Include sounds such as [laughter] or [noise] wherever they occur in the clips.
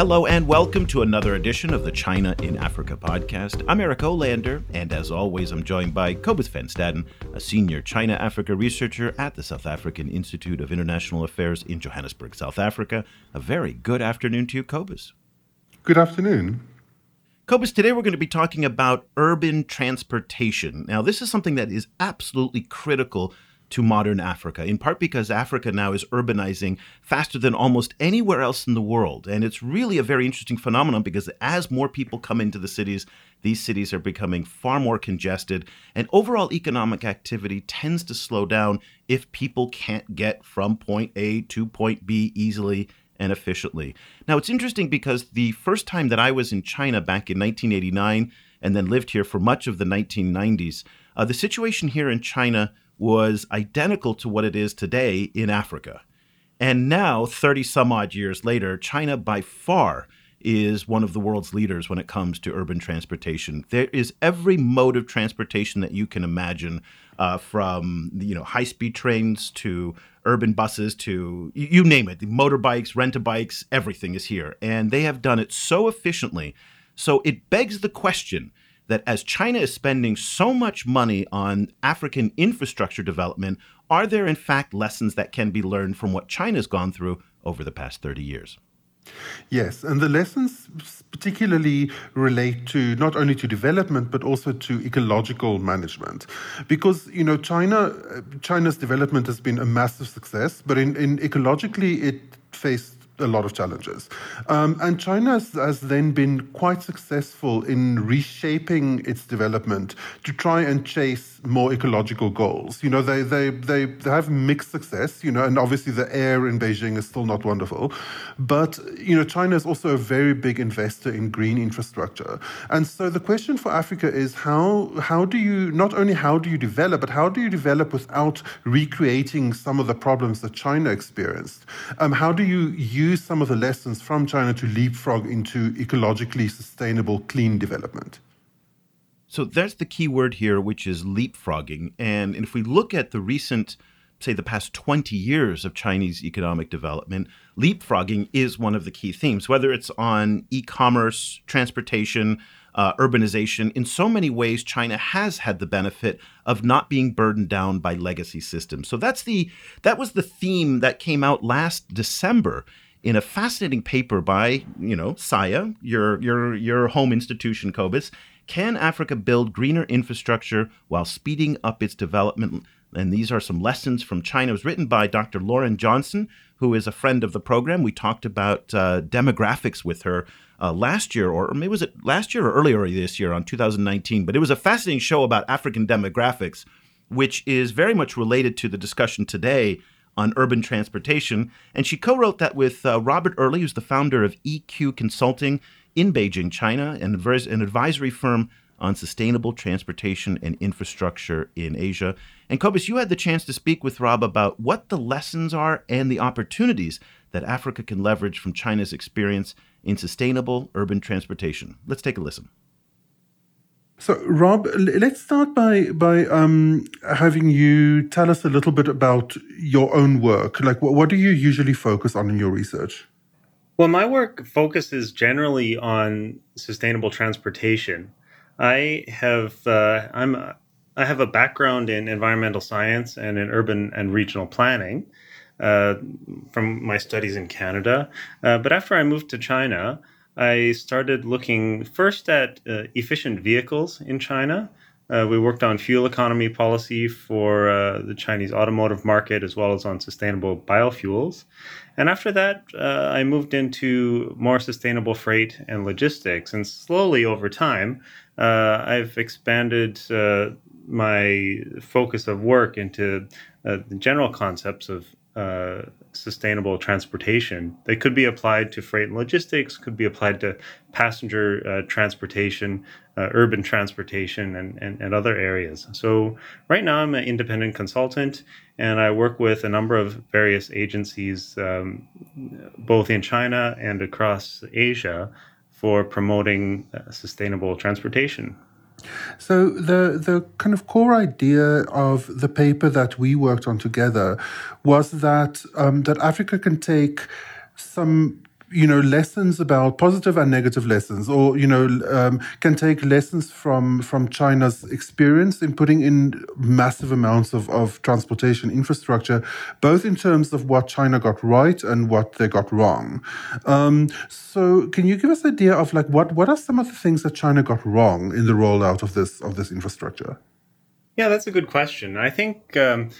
Hello and welcome to another edition of the China in Africa podcast. I'm Eric Olander, and as always, I'm joined by Cobus van Staden, a senior China Africa researcher at the South African Institute of International Affairs in Johannesburg, South Africa. A very good afternoon to you, Cobus. Good afternoon. Cobus, today we're going to be talking about urban transportation. Now, this is something that is absolutely critical to modern Africa, in part because Africa now is urbanizing faster than almost anywhere else in the world. And it's really a very interesting phenomenon because as more people come into the cities, these cities are becoming far more congested, and overall economic activity tends to slow down if people can't get from point A to point B easily and efficiently. Now, it's interesting because the first time that I was in China back in 1989 and then lived here for much of the 1990s, uh, the situation here in China was identical to what it is today in Africa. And now, 30 some odd years later, China by far is one of the world's leaders when it comes to urban transportation. There is every mode of transportation that you can imagine, uh, from you know high-speed trains to urban buses to you name it, motorbikes, rent-a-bikes, everything is here, and they have done it so efficiently. So it begs the question: that as China is spending so much money on African infrastructure development, are there in fact lessons that can be learned from what China's gone through over the past 30 years? Yes, and the lessons particularly relate to not only to development but also to ecological management, because you know China, uh, China's development has been a massive success, but in, in ecologically it faced a lot of challenges. Um, and China has, then been quite successful in reshaping its development to try and chase more ecological goals. You know, they, they, they, they have mixed success, you know, and obviously the air in Beijing is still not wonderful. But, you know, China is also a very big investor in green infrastructure. And so the question for Africa is how, how do you, not only how do you develop, but how do you develop without recreating some of the problems that China experienced? Um, how do you use use some of the lessons from China to leapfrog into ecologically sustainable, clean development? So there's the key word here, which is leapfrogging. And if we look at the recent, say, the past 20 years of Chinese economic development, leapfrogging is one of the key themes, whether it's on e commerce, transportation, uh, urbanization. In so many ways, China has had the benefit of not being burdened down by legacy systems. So that's the that was the theme that came out last December in a fascinating paper by, you know, SAIIA, your your your home institution, Cobus, can Africa build greener infrastructure while speeding up its development? And these are some lessons from China. It was written by Dr. Lauren Johnston, who is a friend of the program. We talked about uh, demographics with her uh, last year, or maybe was it last year or earlier this year on 2019. But it was a fascinating show about African demographics, which is very much related to the discussion today on urban transportation. And she co wrote that with uh, Robert Earley, who's the founder of EQ Consulting in Beijing, China, and an advisory firm on sustainable transportation and infrastructure in Asia. And Cobus, you had the chance to speak with Rob about what the lessons are and the opportunities that Africa can leverage from China's experience in sustainable urban transportation. Let's take a listen. So, Rob, let's start by by um, having you tell us a little bit about your own work. Like, what, what do you usually focus on in your research? Well, my work focuses generally on sustainable transportation. I have uh, I'm I have a background in environmental science and in urban and regional planning uh, from my studies in Canada. Uh, but after I moved to China, I started looking first at uh, efficient vehicles in China. Uh, we worked on fuel economy policy for uh, the Chinese automotive market as well as on sustainable biofuels. And after that, uh, I moved into more sustainable freight and logistics. And slowly over time, uh, I've expanded uh, my focus of work into the general concepts of uh, sustainable transportation that could be applied to freight and logistics, could be applied to passenger uh, transportation, uh, urban transportation, and, and, and, other areas. So, right now, I'm an independent consultant and I work with a number of various agencies, um, both in China and across Asia, for promoting uh, sustainable transportation. So the the kind of core idea of the paper that we worked on together was that um, that Africa can take some you know lessons about positive and negative lessons or you know um, can take lessons from from china's experience in putting in massive amounts of, of transportation infrastructure both in terms of what china got right and what they got wrong. Um, so can you give us an idea of like what what are some of the things that china got wrong in the rollout of this of this infrastructure? Yeah that's a good question. I think um,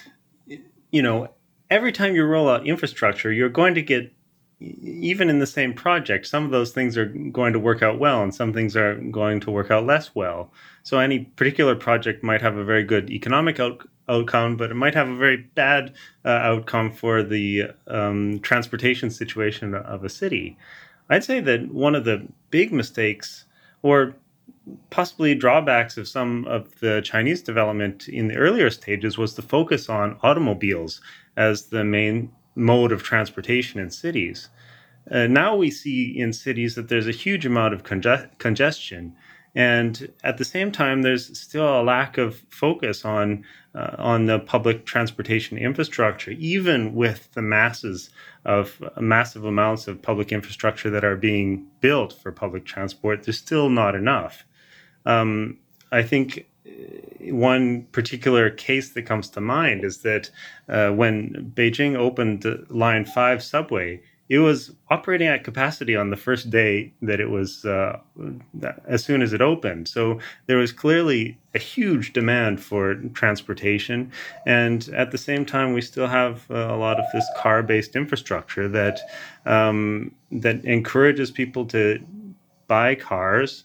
you know every time you roll out infrastructure you're going to get even in the same project, some of those things are going to work out well and some things are going to work out less well. So any particular project might have a very good economic out- outcome, but it might have a very bad uh, outcome for the um, transportation situation of a city. I'd say that one of the big mistakes, or possibly drawbacks of some of the Chinese development in the earlier stages, was the focus on automobiles as the main mode of transportation in cities. Uh, now we see in cities that there's a huge amount of conge- congestion, and at the same time, there's still a lack of focus on uh, on the public transportation infrastructure, even with the masses of uh, massive amounts of public infrastructure that are being built for public transport. There's still not enough. Um, I think one particular case that comes to mind is that uh, when Beijing opened Line 5 subway, it was operating at capacity on the first day that it was, uh, as soon as it opened. So there was clearly a huge demand for transportation. And at the same time, we still have uh, a lot of this car based infrastructure that, um, that encourages people to buy cars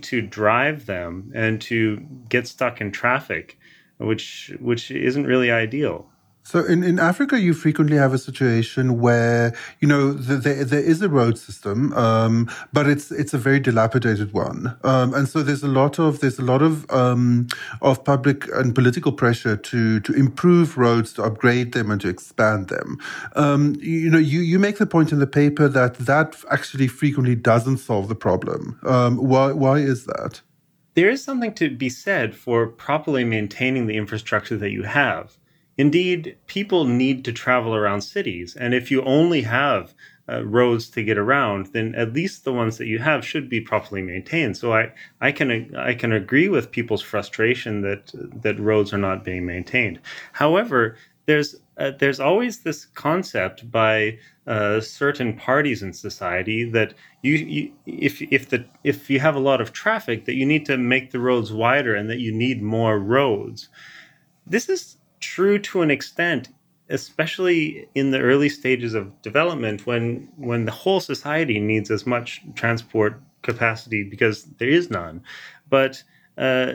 to drive them and to get stuck in traffic, which which isn't really ideal. So in, in Africa, you frequently have a situation where you know the, the, there is a road system, um, but it's it's a very dilapidated one, um, and so there's a lot of there's a lot of um, of public and political pressure to to improve roads, to upgrade them, and to expand them. Um, you know, you you make the point in the paper that that actually frequently doesn't solve the problem. Um, why why is that? There is something to be said for properly maintaining the infrastructure that you have. Indeed, people need to travel around cities. And if you only have uh, roads to get around, then at least the ones that you have should be properly maintained. So I, I can I can agree with people's frustration that that roads are not being maintained. However, there's uh, there's always this concept by uh, certain parties in society that you, you, if if the if you have a lot of traffic that you need to make the roads wider and that you need more roads. This is true to an extent, especially in the early stages of development when when the whole society needs as much transport capacity because there is none. But uh,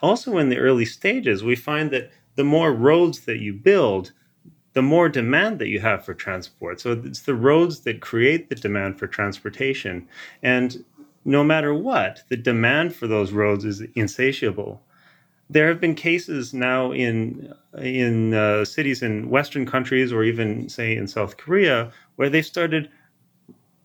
also in the early stages, we find that the more roads that you build, the more demand that you have for transport. So it's the roads that create the demand for transportation. And no matter what, the demand for those roads is insatiable there have been cases now in in uh, cities in Western countries, or even say in South Korea, where they started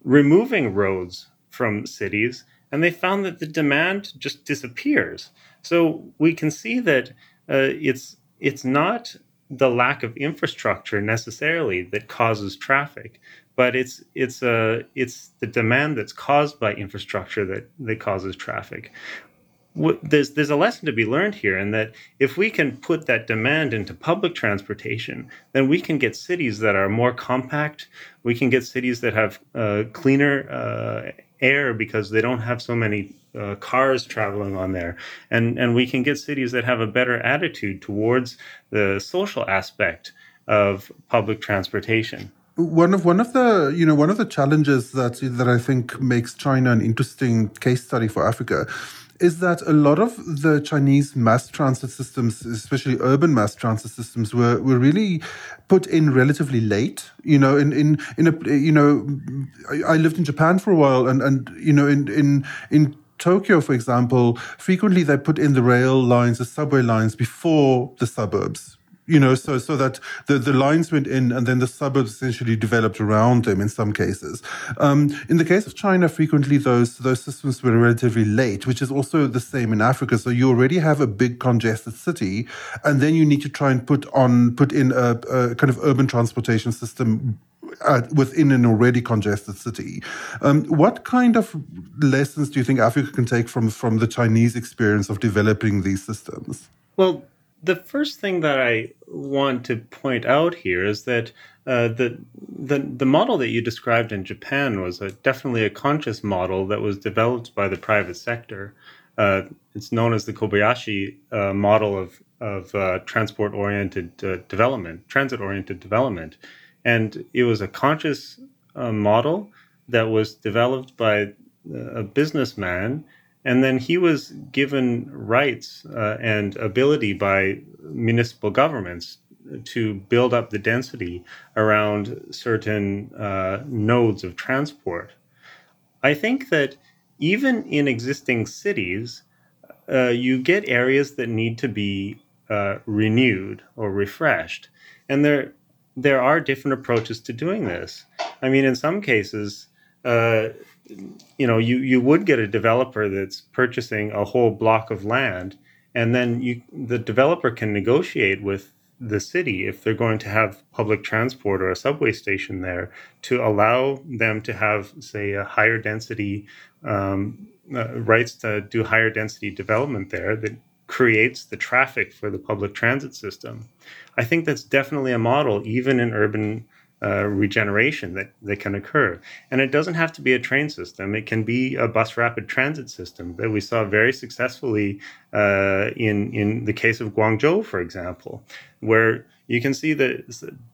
removing roads from cities, and they found that the demand just disappears. So we can see that uh, it's it's not the lack of infrastructure necessarily that causes traffic, but it's it's uh, it's the demand that's caused by infrastructure that that causes traffic there's there's a lesson to be learned here in that if we can put that demand into public transportation, then we can get cities that are more compact. We can get cities that have uh, cleaner uh, air because they don't have so many uh, cars traveling on there, and and we can get cities that have a better attitude towards the social aspect of public transportation one of one of the you know one of the challenges that that I think makes China an interesting case study for Africa is that a lot of the Chinese mass transit systems, especially urban mass transit systems, were, were really put in relatively late. You know, in in in a you know, I, I lived in Japan for a while, and and you know, in in in Tokyo, for example, frequently they put in the rail lines, the subway lines before the suburbs you know, so so that the, the lines went in and then the suburbs essentially developed around them in some cases. Um, in the case of China, frequently those those systems were relatively late, which is also the same in Africa. So you already have a big congested city, and then you need to try and put on put in a, a kind of urban transportation system uh, within an already congested city. Um, what kind of lessons do you think Africa can take from from the Chinese experience of developing these systems? Well, the first thing that I want to point out here is that uh, the, the the model that you described in Japan was a, definitely a conscious model that was developed by the private sector. Uh, it's known as the Kobayashi uh, model of of uh, transport oriented uh, development, transit oriented development, and it was a conscious uh, model that was developed by a businessman and then he was given rights uh, and ability by municipal governments to build up the density around certain uh, nodes of transport. I think that even in existing cities, uh, you get areas that need to be uh, renewed or refreshed. And there, there are different approaches to doing this. I mean, in some cases, uh, you know, you, you would get a developer that's purchasing a whole block of land, and then you the developer can negotiate with the city if they're going to have public transport or a subway station there to allow them to have, say, a higher density um, uh, rights to do higher density development there that creates the traffic for the public transit system. I think that's definitely a model, even in urban uh, regeneration that, that can occur. And it doesn't have to be a train system, it can be a bus rapid transit system that we saw very successfully uh, in, in the case of Guangzhou, for example, where you can see the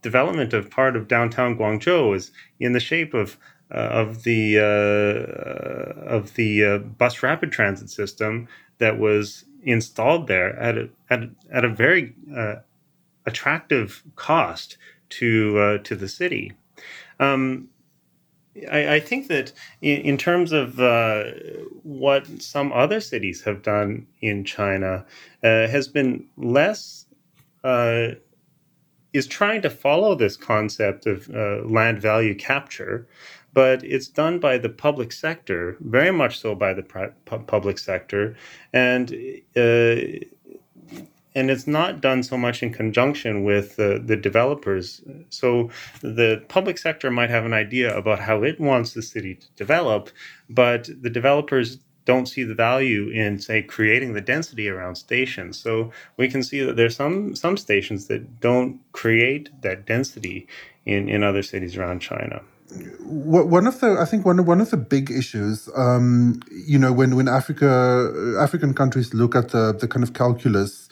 development of part of downtown Guangzhou is in the shape of uh, of the uh, of the uh, bus rapid transit system that was installed there at a, at, at a very uh, attractive cost to uh, to the city. Um, I, I, think that in, in terms of uh, what some other cities have done in China uh, has been less uh, is trying to follow this concept of uh, land value capture, but it's done by the public sector, very much so by the pri- public sector, and uh, and it's not done so much in conjunction with the, developers. So the public sector might have an idea about how it wants the city to develop, but the developers don't see the value in say creating the density around stations so we can see that there's some some stations that don't create that density in in other cities around china one of the I think one one of the big issues, um, you know, when when Africa African countries look at the the kind of calculus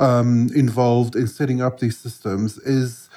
um, involved in setting up these systems is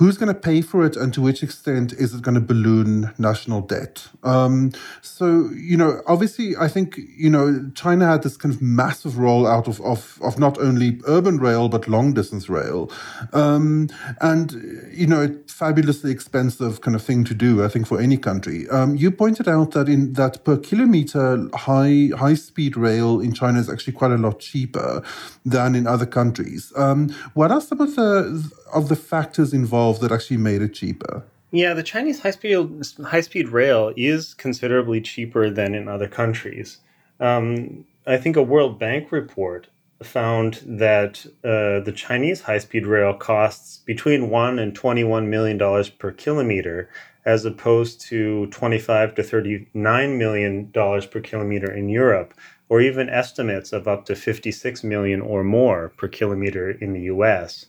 who's going to pay for it and to which extent is it going to balloon national debt? Um, so you know obviously i think you know china had this kind of massive rollout of, of, of not only urban rail but long distance rail. Um, and you know fabulously expensive kind of thing to do i think for any country. Um, you pointed out that in that per kilometer high high speed rail in china is actually quite a lot cheaper than in other countries. Um, what are some of the of the factors involved that actually made it cheaper? Yeah, the Chinese high speed high speed rail is considerably cheaper than in other countries. Um, I think a World Bank report found that uh, the Chinese high speed rail costs between one and twenty one million dollars per kilometer, as opposed to twenty five to thirty nine million dollars per kilometer in Europe, or even estimates of up to fifty six million or more per kilometer in the U.S.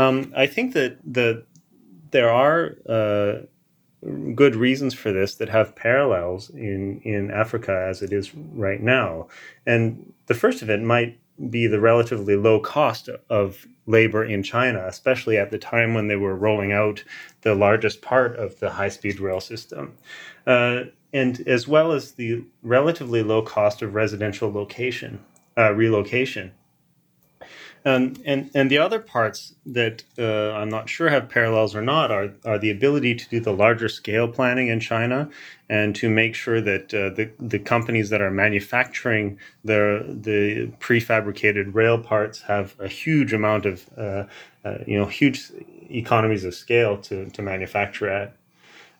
Um, I think that the there are uh, good reasons for this that have parallels in in Africa as it is right now, and the first of it might be the relatively low cost of labor in China, especially at the time when they were rolling out the largest part of the high speed rail system. Uh, and as well as the relatively low cost of residential location uh, relocation. Um, and and the other parts that uh, I'm not sure have parallels or not are are the ability to do the larger scale planning in China, and to make sure that uh, the the companies that are manufacturing the the prefabricated rail parts have a huge amount of uh, uh you know huge economies of scale to to manufacture at.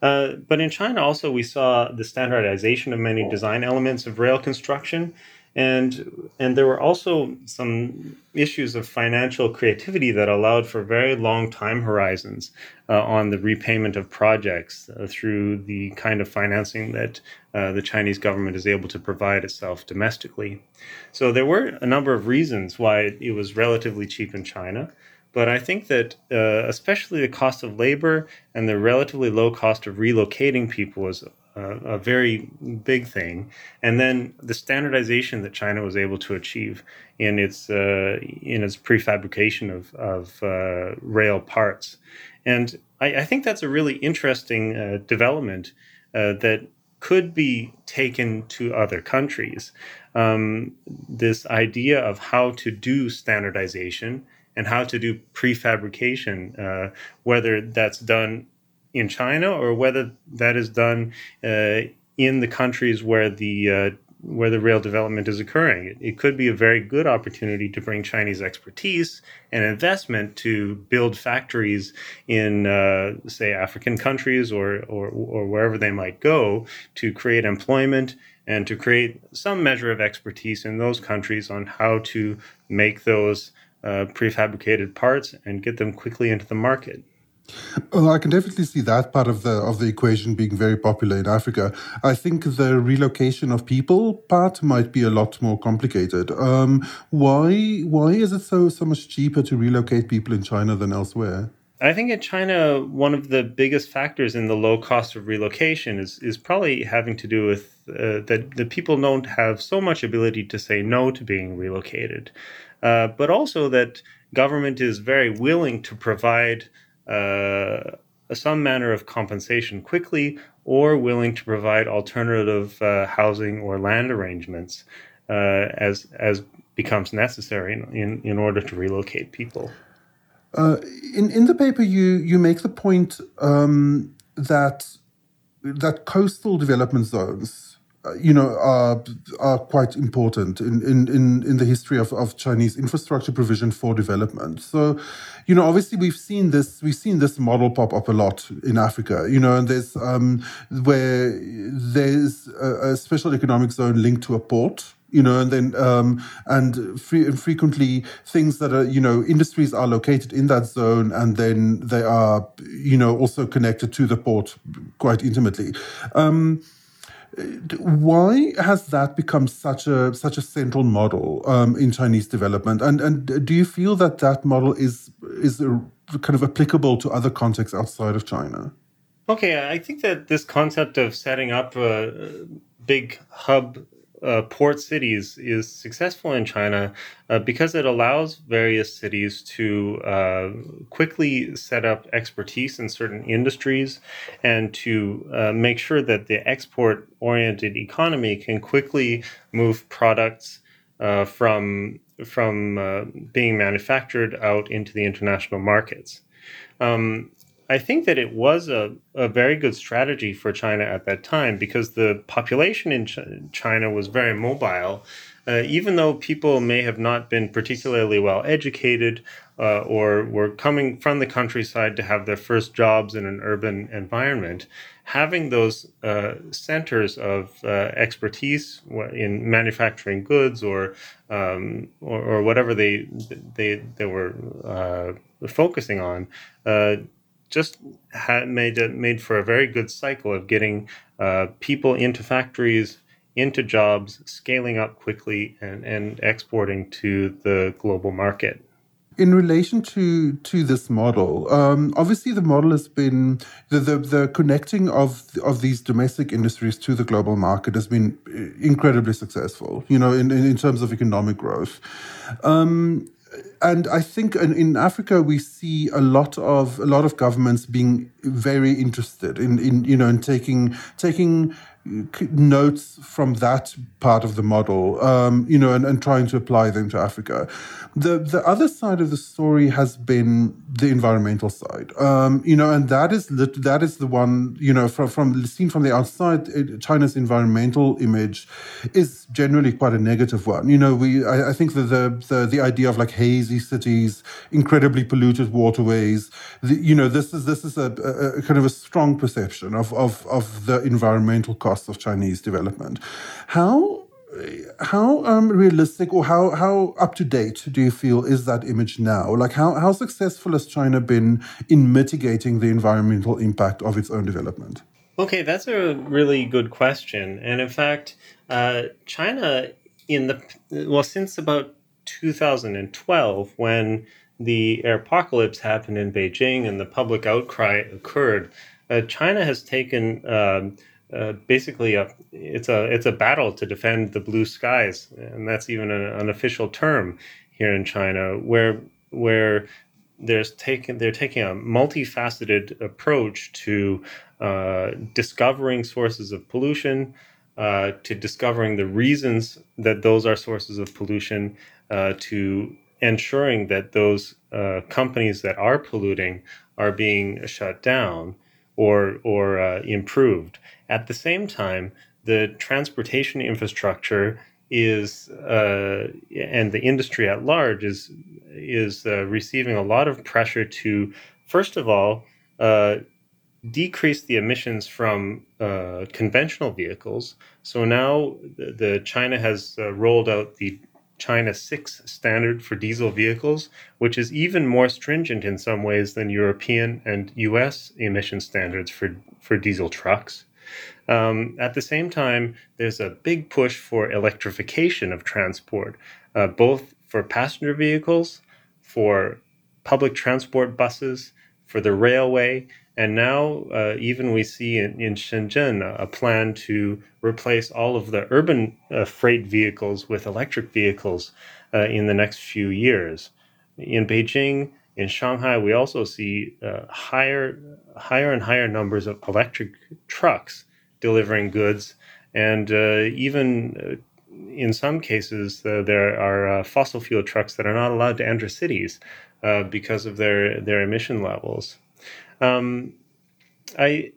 Uh, but in China also we saw the standardization of many design elements of rail construction and and there were also some issues of financial creativity that allowed for very long time horizons uh, on the repayment of projects uh, through the kind of financing that uh, the Chinese government is able to provide itself domestically. So there were a number of reasons why it was relatively cheap in China. But I think that uh, especially the cost of labor and the relatively low cost of relocating people is a very big thing. And then the standardization that China was able to achieve in its uh, in its prefabrication of of uh, rail parts, and I, I, think that's a really interesting uh, development uh, that could be taken to other countries. Um, this idea of how to do standardization and how to do prefabrication, uh, whether that's done in China or whether that is done uh, in the countries where the uh, where the rail development is occurring. It, it, could be a very good opportunity to bring Chinese expertise and investment to build factories in, uh, say, African countries or, or, or wherever they might go to create employment and to create some measure of expertise in those countries on how to make those uh, prefabricated parts and get them quickly into the market. Well, I can definitely see that part of the of the equation being very popular in Africa. I think the relocation of people part might be a lot more complicated. Um, why why is it so so much cheaper to relocate people in China than elsewhere? I think in China, one of the biggest factors in the low cost of relocation is is probably having to do with uh, that the people don't have so much ability to say no to being relocated, uh, but also that government is very willing to provide uh, some manner of compensation quickly or willing to provide alternative uh, housing or land arrangements uh, as as becomes necessary in, in, order to relocate people. Uh, in in the paper, you you make the point um, that that coastal development zones you know, are are quite important in, in, in, in the history of, of Chinese infrastructure provision for development. So, you know, obviously we've seen this we've seen this model pop up a lot in Africa. You know, and there's um, where there's a, a special economic zone linked to a port you know, and then um, and free, frequently things that are you know industries are located in that zone, and then they are you know also connected to the port quite intimately. Um, why has that become such a such a central model um, in Chinese development? And and do you feel that that model is is kind of applicable to other contexts outside of China? Okay, I think that this concept of setting up a big hub uh, port cities is successful in China uh, because it allows various cities to uh, quickly set up expertise in certain industries and to uh, make sure that the export oriented economy can quickly move products uh, from from uh, being manufactured out into the international markets. Um, I think that it was a, a very good strategy for China at that time because the population in Ch- China was very mobile. Uh, even though people may have not been particularly well educated uh, or were coming from the countryside to have their first jobs in an urban environment, having those uh, centers of uh, expertise in manufacturing goods or, um, or, or whatever they they they were uh, focusing on uh, just had made made for a very good cycle of getting uh, people into factories, into jobs, scaling up quickly, and, and exporting to the global market. In relation to to this model, um, obviously the model has been the, the, the connecting of of these domestic industries to the global market has been incredibly successful. You know, in, in terms of economic growth. Um, and I think in, Africa we see a lot of a lot of governments being very interested in, in you know in taking taking notes from that part of the model, um, you know, and, and trying to apply them to Africa. The the other side of the story has been the environmental side, um, you know, and that is the, that is the one, you know, from from seen from the outside, China's environmental image is generally quite a negative one. You know, we I, I think that the, the the idea of like hazy cities, incredibly polluted waterways, the, you know, this is this is a, a, kind of a strong perception of of of the environmental cost costs of Chinese development. How how um, realistic or how how up to date do you feel is that image now? Like how how successful has China been in mitigating the environmental impact of its own development? Okay, that's a really good question, and in fact, uh, China in the well since about 2012 when the airpocalypse happened in Beijing and the public outcry occurred, uh, China has taken. Um, uh, basically a it's a it's a battle to defend the blue skies, and that's even an, an official term here in China, where where there's taken they're taking a multifaceted approach to uh, discovering sources of pollution, uh, to discovering the reasons that those are sources of pollution, uh, to ensuring that those uh, companies that are polluting are being shut down or or uh, improved. At the same time, the transportation infrastructure is uh, and the industry at large is is uh, receiving a lot of pressure to first of all uh, decrease the emissions from uh, conventional vehicles. So now the, the China has uh, rolled out the China 6 standard for diesel vehicles, which is even more stringent in some ways than European and US emission standards for, for diesel trucks. Um, at the same time, there's a big push for electrification of transport, uh, both for passenger vehicles, for public transport buses, for the railway, and now uh, even we see in, in Shenzhen a, plan to replace all of the urban uh, freight vehicles with electric vehicles uh, in the next few years. In Beijing, in Shanghai, we also see uh, higher, higher and higher numbers of electric trucks delivering goods, and uh, even uh, in some cases, there are fossil fuel trucks that are not allowed to enter cities because of their their emission levels. Um, I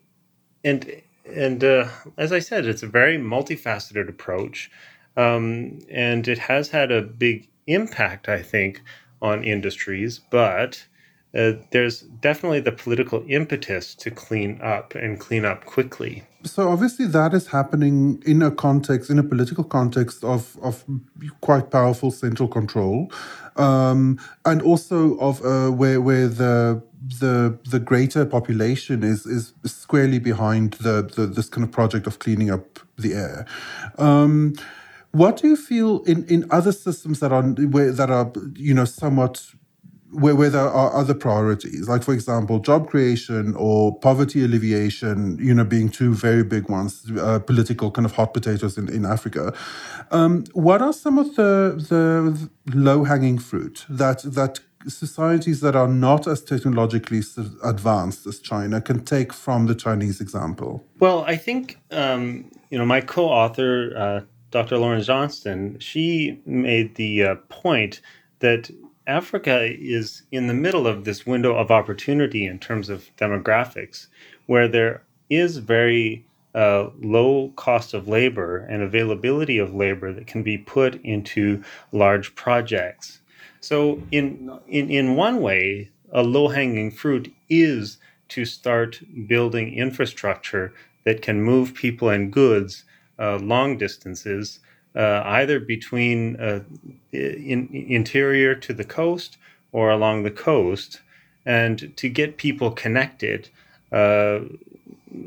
and and uh, as I said, it's a very multifaceted approach, um, and it has had a big impact, I think, on industries, but uh, there's definitely the political impetus to clean up and clean up quickly. So obviously that is happening in a context, in a political context of of quite powerful central control, um, and also of uh, where where the the the greater population is is squarely behind the, the this kind of project of cleaning up the air. Um, what do you feel in, in other systems that are where, that are you know somewhat where, where there are other priorities, like for example, job creation or poverty alleviation, you know, being two very big ones, uh, political kind of hot potatoes in, in Africa. Um, what are some of the the low hanging fruit that that societies that are not as technologically advanced as China can take from the Chinese example? Well, I think um, you know my co-author, uh, Dr. Lauren Johnston, she made the uh, point that Africa is in the middle of this window of opportunity in terms of demographics, where there is very uh, low cost of labor and availability of labor that can be put into large projects. So, in in in one way, a low hanging fruit is to start building infrastructure that can move people and goods uh, long distances uh, either between uh, in, interior to the coast or along the coast, and to get people connected uh,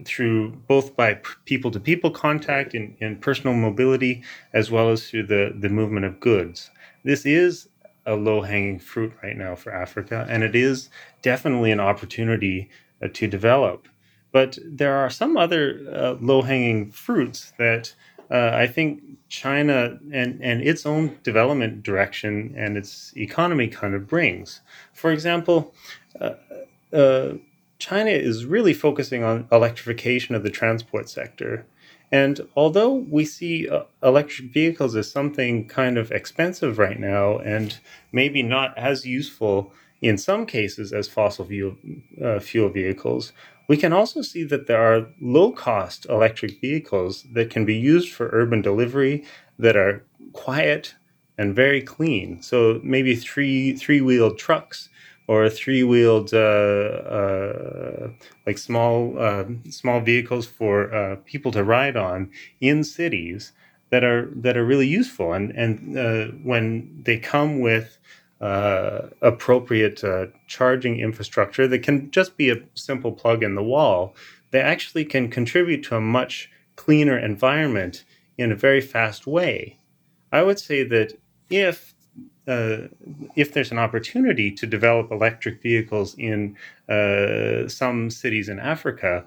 through both by people to people contact and, personal mobility, as well as through the, the movement of goods. This is a low hanging fruit right now for Africa, and it is definitely an opportunity uh, to develop. But there are some other uh, low hanging fruits that uh, I think China and, and its own development direction and its economy kind of brings. For example, uh, uh, China is really focusing on electrification of the transport sector. And although we see uh, electric vehicles as something kind of expensive right now and maybe not as useful in some cases as fossil fuel, uh, fuel vehicles, we can also see that there are low cost electric vehicles that can be used for urban delivery that are quiet and very clean. So maybe three three wheeled trucks or three wheeled uh, uh, like small uh, small vehicles for uh, people to ride on in cities that are that are really useful and and uh, when they come with uh, appropriate uh, charging infrastructure that can just be a simple plug in the wall, they actually can contribute to a much cleaner environment in a very fast way. I would say that if uh, if there's an opportunity to develop electric vehicles in uh, some cities in Africa,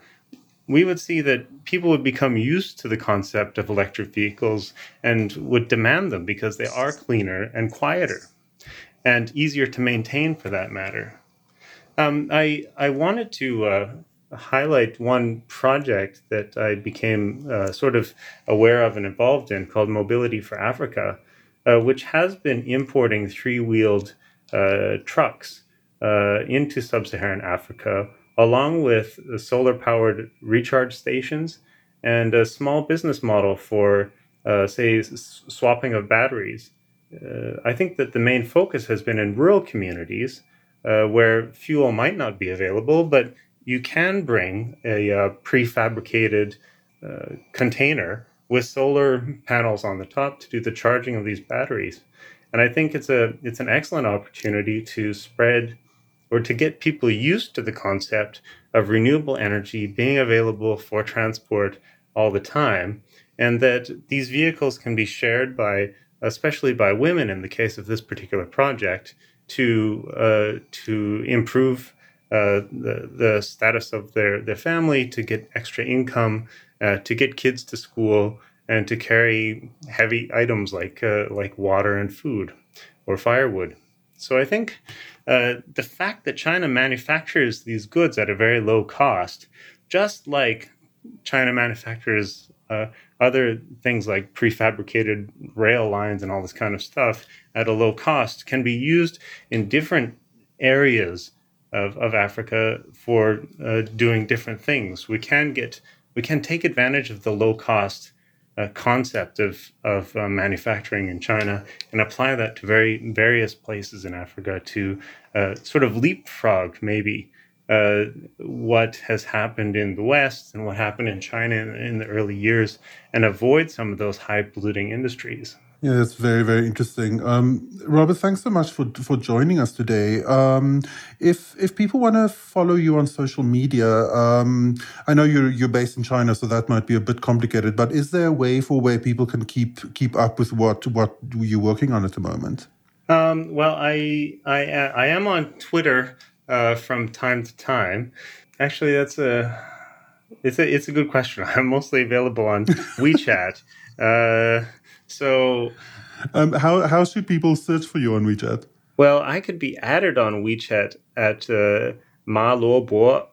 we would see that people would become used to the concept of electric vehicles and would demand them because they are cleaner and quieter and easier to maintain for that matter. Um, I, I wanted to uh, highlight one project that I became uh, sort of aware of and involved in called Mobility for Africa, uh, which has been importing three wheeled uh, trucks uh, into sub Saharan Africa, along with solar powered recharge stations and a small business model for, uh, say, s- swapping of batteries uh, I think that the main focus has been in rural communities uh, where fuel might not be available, but you can bring a uh, prefabricated uh, container with solar panels on the top to do the charging of these batteries. And I think it's a it's an excellent opportunity to spread or to get people used to the concept of renewable energy being available for transport all the time, and that these vehicles can be shared by especially by women in the case of this particular project, to uh, to improve uh, the the status of their their family, to get extra income, uh, to get kids to school, and to carry heavy items like uh, like water and food or firewood. So I think uh, the fact that China manufactures these goods at a very low cost, just like China manufactures uh, other things like prefabricated rail lines and all this kind of stuff at a low cost can be used in different areas of, of Africa for uh, doing different things. We can get we can take advantage of the low cost uh, concept of of uh, manufacturing in China and apply that to very various places in Africa to uh, sort of leapfrog maybe uh, what has happened in the West and what happened in China in, in, the early years and avoid some of those high polluting industries. Yeah, that's very, very interesting. Um, Robert, thanks so much for for joining us today. Um, if if people want to follow you on social media, um, I know you're you're based in China, so that might be a bit complicated. But is there a way for where people can keep keep up with what what you're working on at the moment? Um, well, I I I am on Twitter uh, from time to time? Actually, that's a it's a it's a good question. [laughs] I'm mostly available on [laughs] WeChat. uh, so, um, how how should people search for you on WeChat? Well, I could be added on WeChat at uh, Ma Luo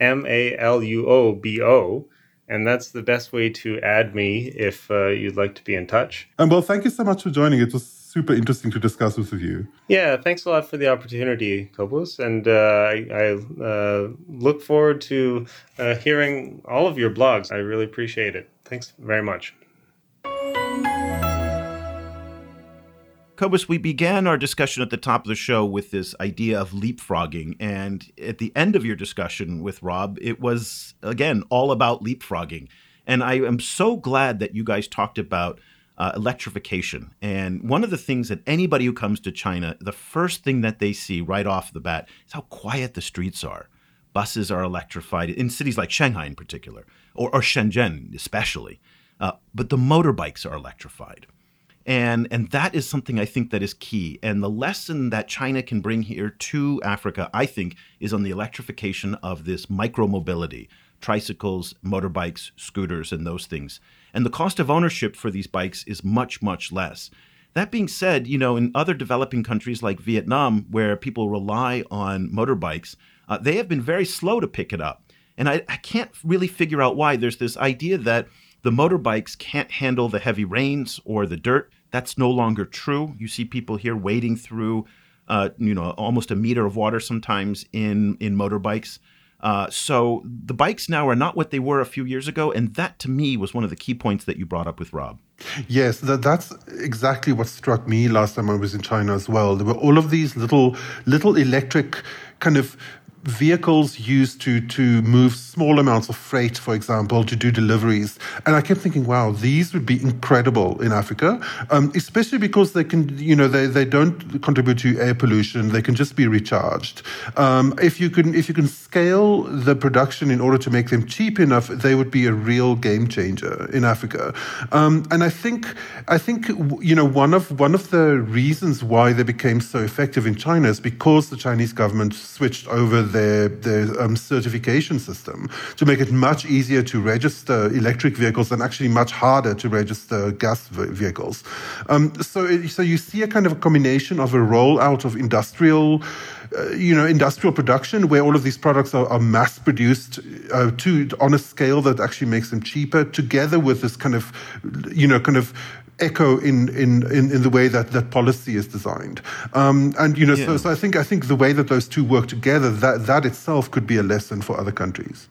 M A L U O B O. And that's the best way to add me if uh, you'd like to be in touch. Um, well, thank you so much for joining. It was super interesting to discuss this with you. Yeah, thanks a lot for the opportunity, Cobus. And uh, I, I uh, look forward to uh, hearing all of your blogs. I really appreciate it. Thanks very much. Cobus, we began our discussion at the top of the show with this idea of leapfrogging. And at the end of your discussion with Rob, it was, again, all about leapfrogging. And I am so glad that you guys talked about uh, electrification. And one of the things that anybody who comes to China, the first thing that they see right off the bat is how quiet the streets are. Buses are electrified in cities like Shanghai, in particular, or, or Shenzhen, especially. Uh, but the motorbikes are electrified. And, and that is something I think that is key. And the lesson that China can bring here to Africa, I think, is on the electrification of this micromobility, tricycles, motorbikes, scooters, and those things. And the cost of ownership for these bikes is much, much less. That being said, you know, in other developing countries like Vietnam, where people rely on motorbikes, uh, they have been very slow to pick it up. And I, I can't really figure out why. There's this idea that the motorbikes can't handle the heavy rains or the dirt. That's no longer true. You see people here wading through, uh, you know, almost a meter of water sometimes in in motorbikes. Uh, so the bikes now are not what they were a few years ago, and that to me was one of the key points that you brought up with Rob. Yes, that, that's exactly what struck me last time I was in China as well. There were all of these little little electric kind of vehicles used to to move small amounts of freight, for example, to do deliveries. And I kept thinking, wow, these would be incredible in Africa, um, especially because they can, you know, they, they don't contribute to air pollution. They can just be recharged. Um, if you can if you can scale the production in order to make them cheap enough, they would be a real game changer in Africa. Um, and I think I think you know one of one of the reasons why they became so effective in China is because the Chinese government switched over their, their um, certification system to make it much easier to register electric vehicles and actually much harder to register gas vehicles. Um, so, so you see a kind of a combination of a rollout of industrial uh, you know, industrial production where all of these products are, are mass produced uh, to on a scale that actually makes them cheaper, together with this kind of, you know, kind of echo in, in, in, in, the way that, that policy is designed. Um, and you know, yeah. so, so I think I think the way that those two work together, that that itself could be a lesson for other countries.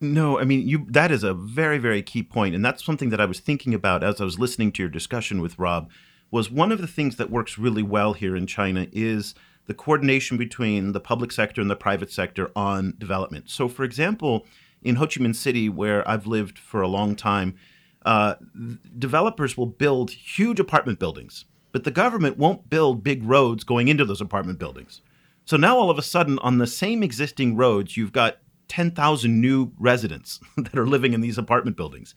No, I mean you that is a very, very key. And that's something that I was thinking about as I was listening to your discussion with Rob, was one of the things that works really well here in China is the coordination between the public sector and the private sector on development. So for example, in Ho Chi Minh City, where I've lived for a long time, uh, developers will build huge apartment buildings, but the government won't build big roads going into those apartment buildings. So now all of a sudden, on the same existing roads, you've got 10,000 new residents [laughs] that are living in these apartment buildings.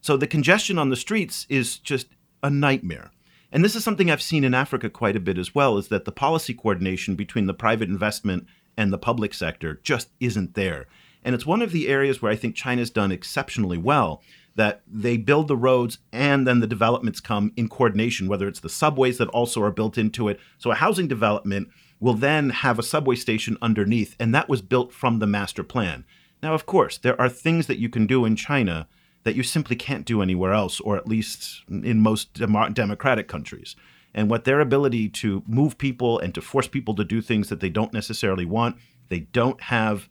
So the congestion on the streets is just a nightmare. And this is something I've seen in Africa quite a bit as well is that the policy coordination between the private investment and the public sector just isn't there. And it's one of the areas where I think China's done exceptionally well that they build the roads and then the developments come in coordination, whether it's the subways that also are built into it. So a housing development will then have a subway station underneath, and that was built from the master plan. Now, of course, there are things that you can do in China that you simply can't do anywhere else, or at least in most dem- democratic countries. And what their ability to move people and to force people to do things that they don't necessarily want, they don't have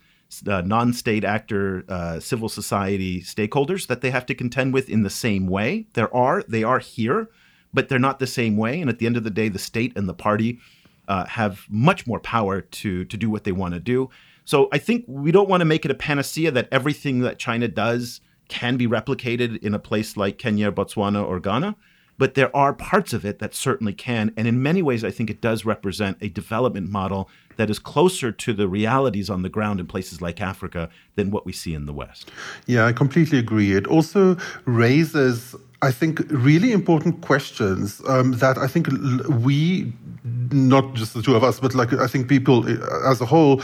uh, non-state actor, uh, civil society stakeholders that they have to contend with in the same way. There are, they are here, but they're not the same way. And at the end of the day, the state and the party uh, have much more power to to do what they want to do. So I think we don't want to make it a panacea that everything that China does can be replicated in a place like Kenya, Botswana, or Ghana. But there are parts of it that certainly can. And in many ways, I think it does represent a development model that is closer to the realities on the ground in places like Africa than what we see in the West. Yeah, I completely agree. It also raises I think, really important questions um, that I think we, not just the two of us, but like I think people uh, as a whole,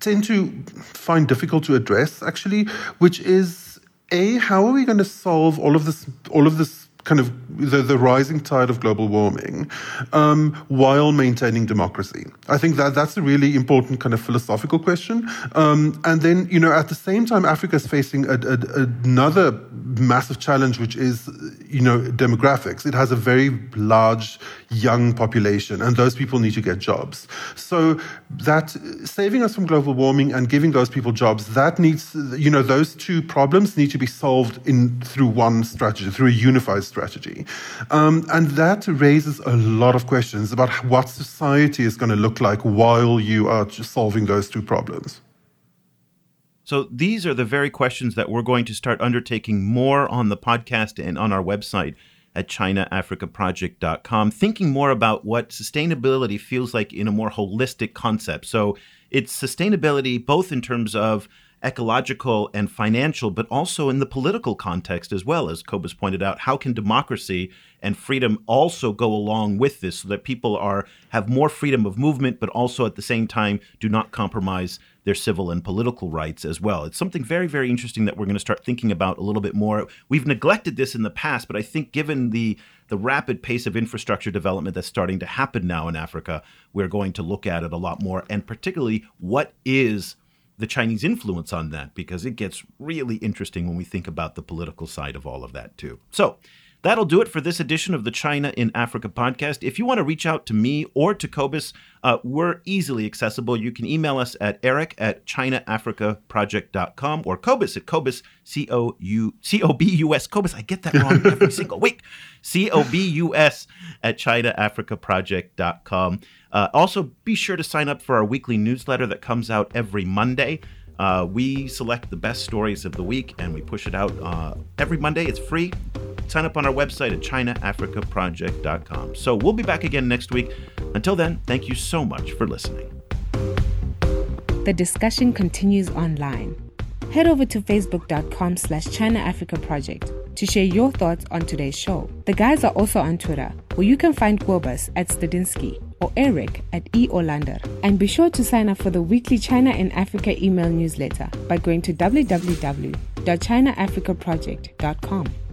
tend to find difficult to address. Actually, which is a how are we going to solve all of this, all of this kind of the, the rising tide of global warming um, while maintaining democracy? I think that that's a really important kind of philosophical question. Um, and then, you know, at the same time, Africa is facing a, a, another massive challenge, which is, you know, demographics. It has a very large young population, and those people need to get jobs. So that saving us from global warming and giving those people jobs, that needs, you know, those two problems need to be solved in through one strategy, through a unified strategy. Um, and that raises a lot of questions about what society is going to look like while you are solving those two problems. So these are the very questions that we're going to start undertaking more on the podcast and on our website at chinaafricaproject.com, thinking more about what sustainability feels like in a more holistic concept. So it's sustainability both in terms of ecological and financial, but also in the political context as well. As Cobus pointed out, how can democracy and freedom also go along with this so that people are have more freedom of movement, but also at the same time do not compromise their civil and political rights as well. It's something very, very interesting that we're going to start thinking about a little bit more. We've neglected this in the past, but I think given the the rapid pace of infrastructure development that's starting to happen now in Africa, we're going to look at it a lot more, and particularly what is the Chinese influence on that, because it gets really interesting when we think about the political side of all of that too. So That'll do it for this edition of the China in Africa podcast. If you want to reach out to me or to Cobus, uh, we're easily accessible. You can email us at eric at chinaafricaproject.com or Cobus at Cobus, C O U C O B U S. Cobus, I get that wrong every [laughs] single week. C O B U S at chinaafricaproject.com. Uh, also, be sure to sign up for our weekly newsletter that comes out every Monday. Uh, we select the best stories of the week and we push it out uh, every Monday. It's free. Sign up on our website at ChinaAfricaProject.com. So we'll be back again next week. Until then, thank you so much for listening. The discussion continues online. Head over to facebook.com slash China Africa Project to share your thoughts on today's show. The guys are also on Twitter, where you can find Cobus at Stadenesque or Eric at E. Olander. And be sure to sign up for the weekly China and Africa email newsletter by going to www.chinaafricaproject.com.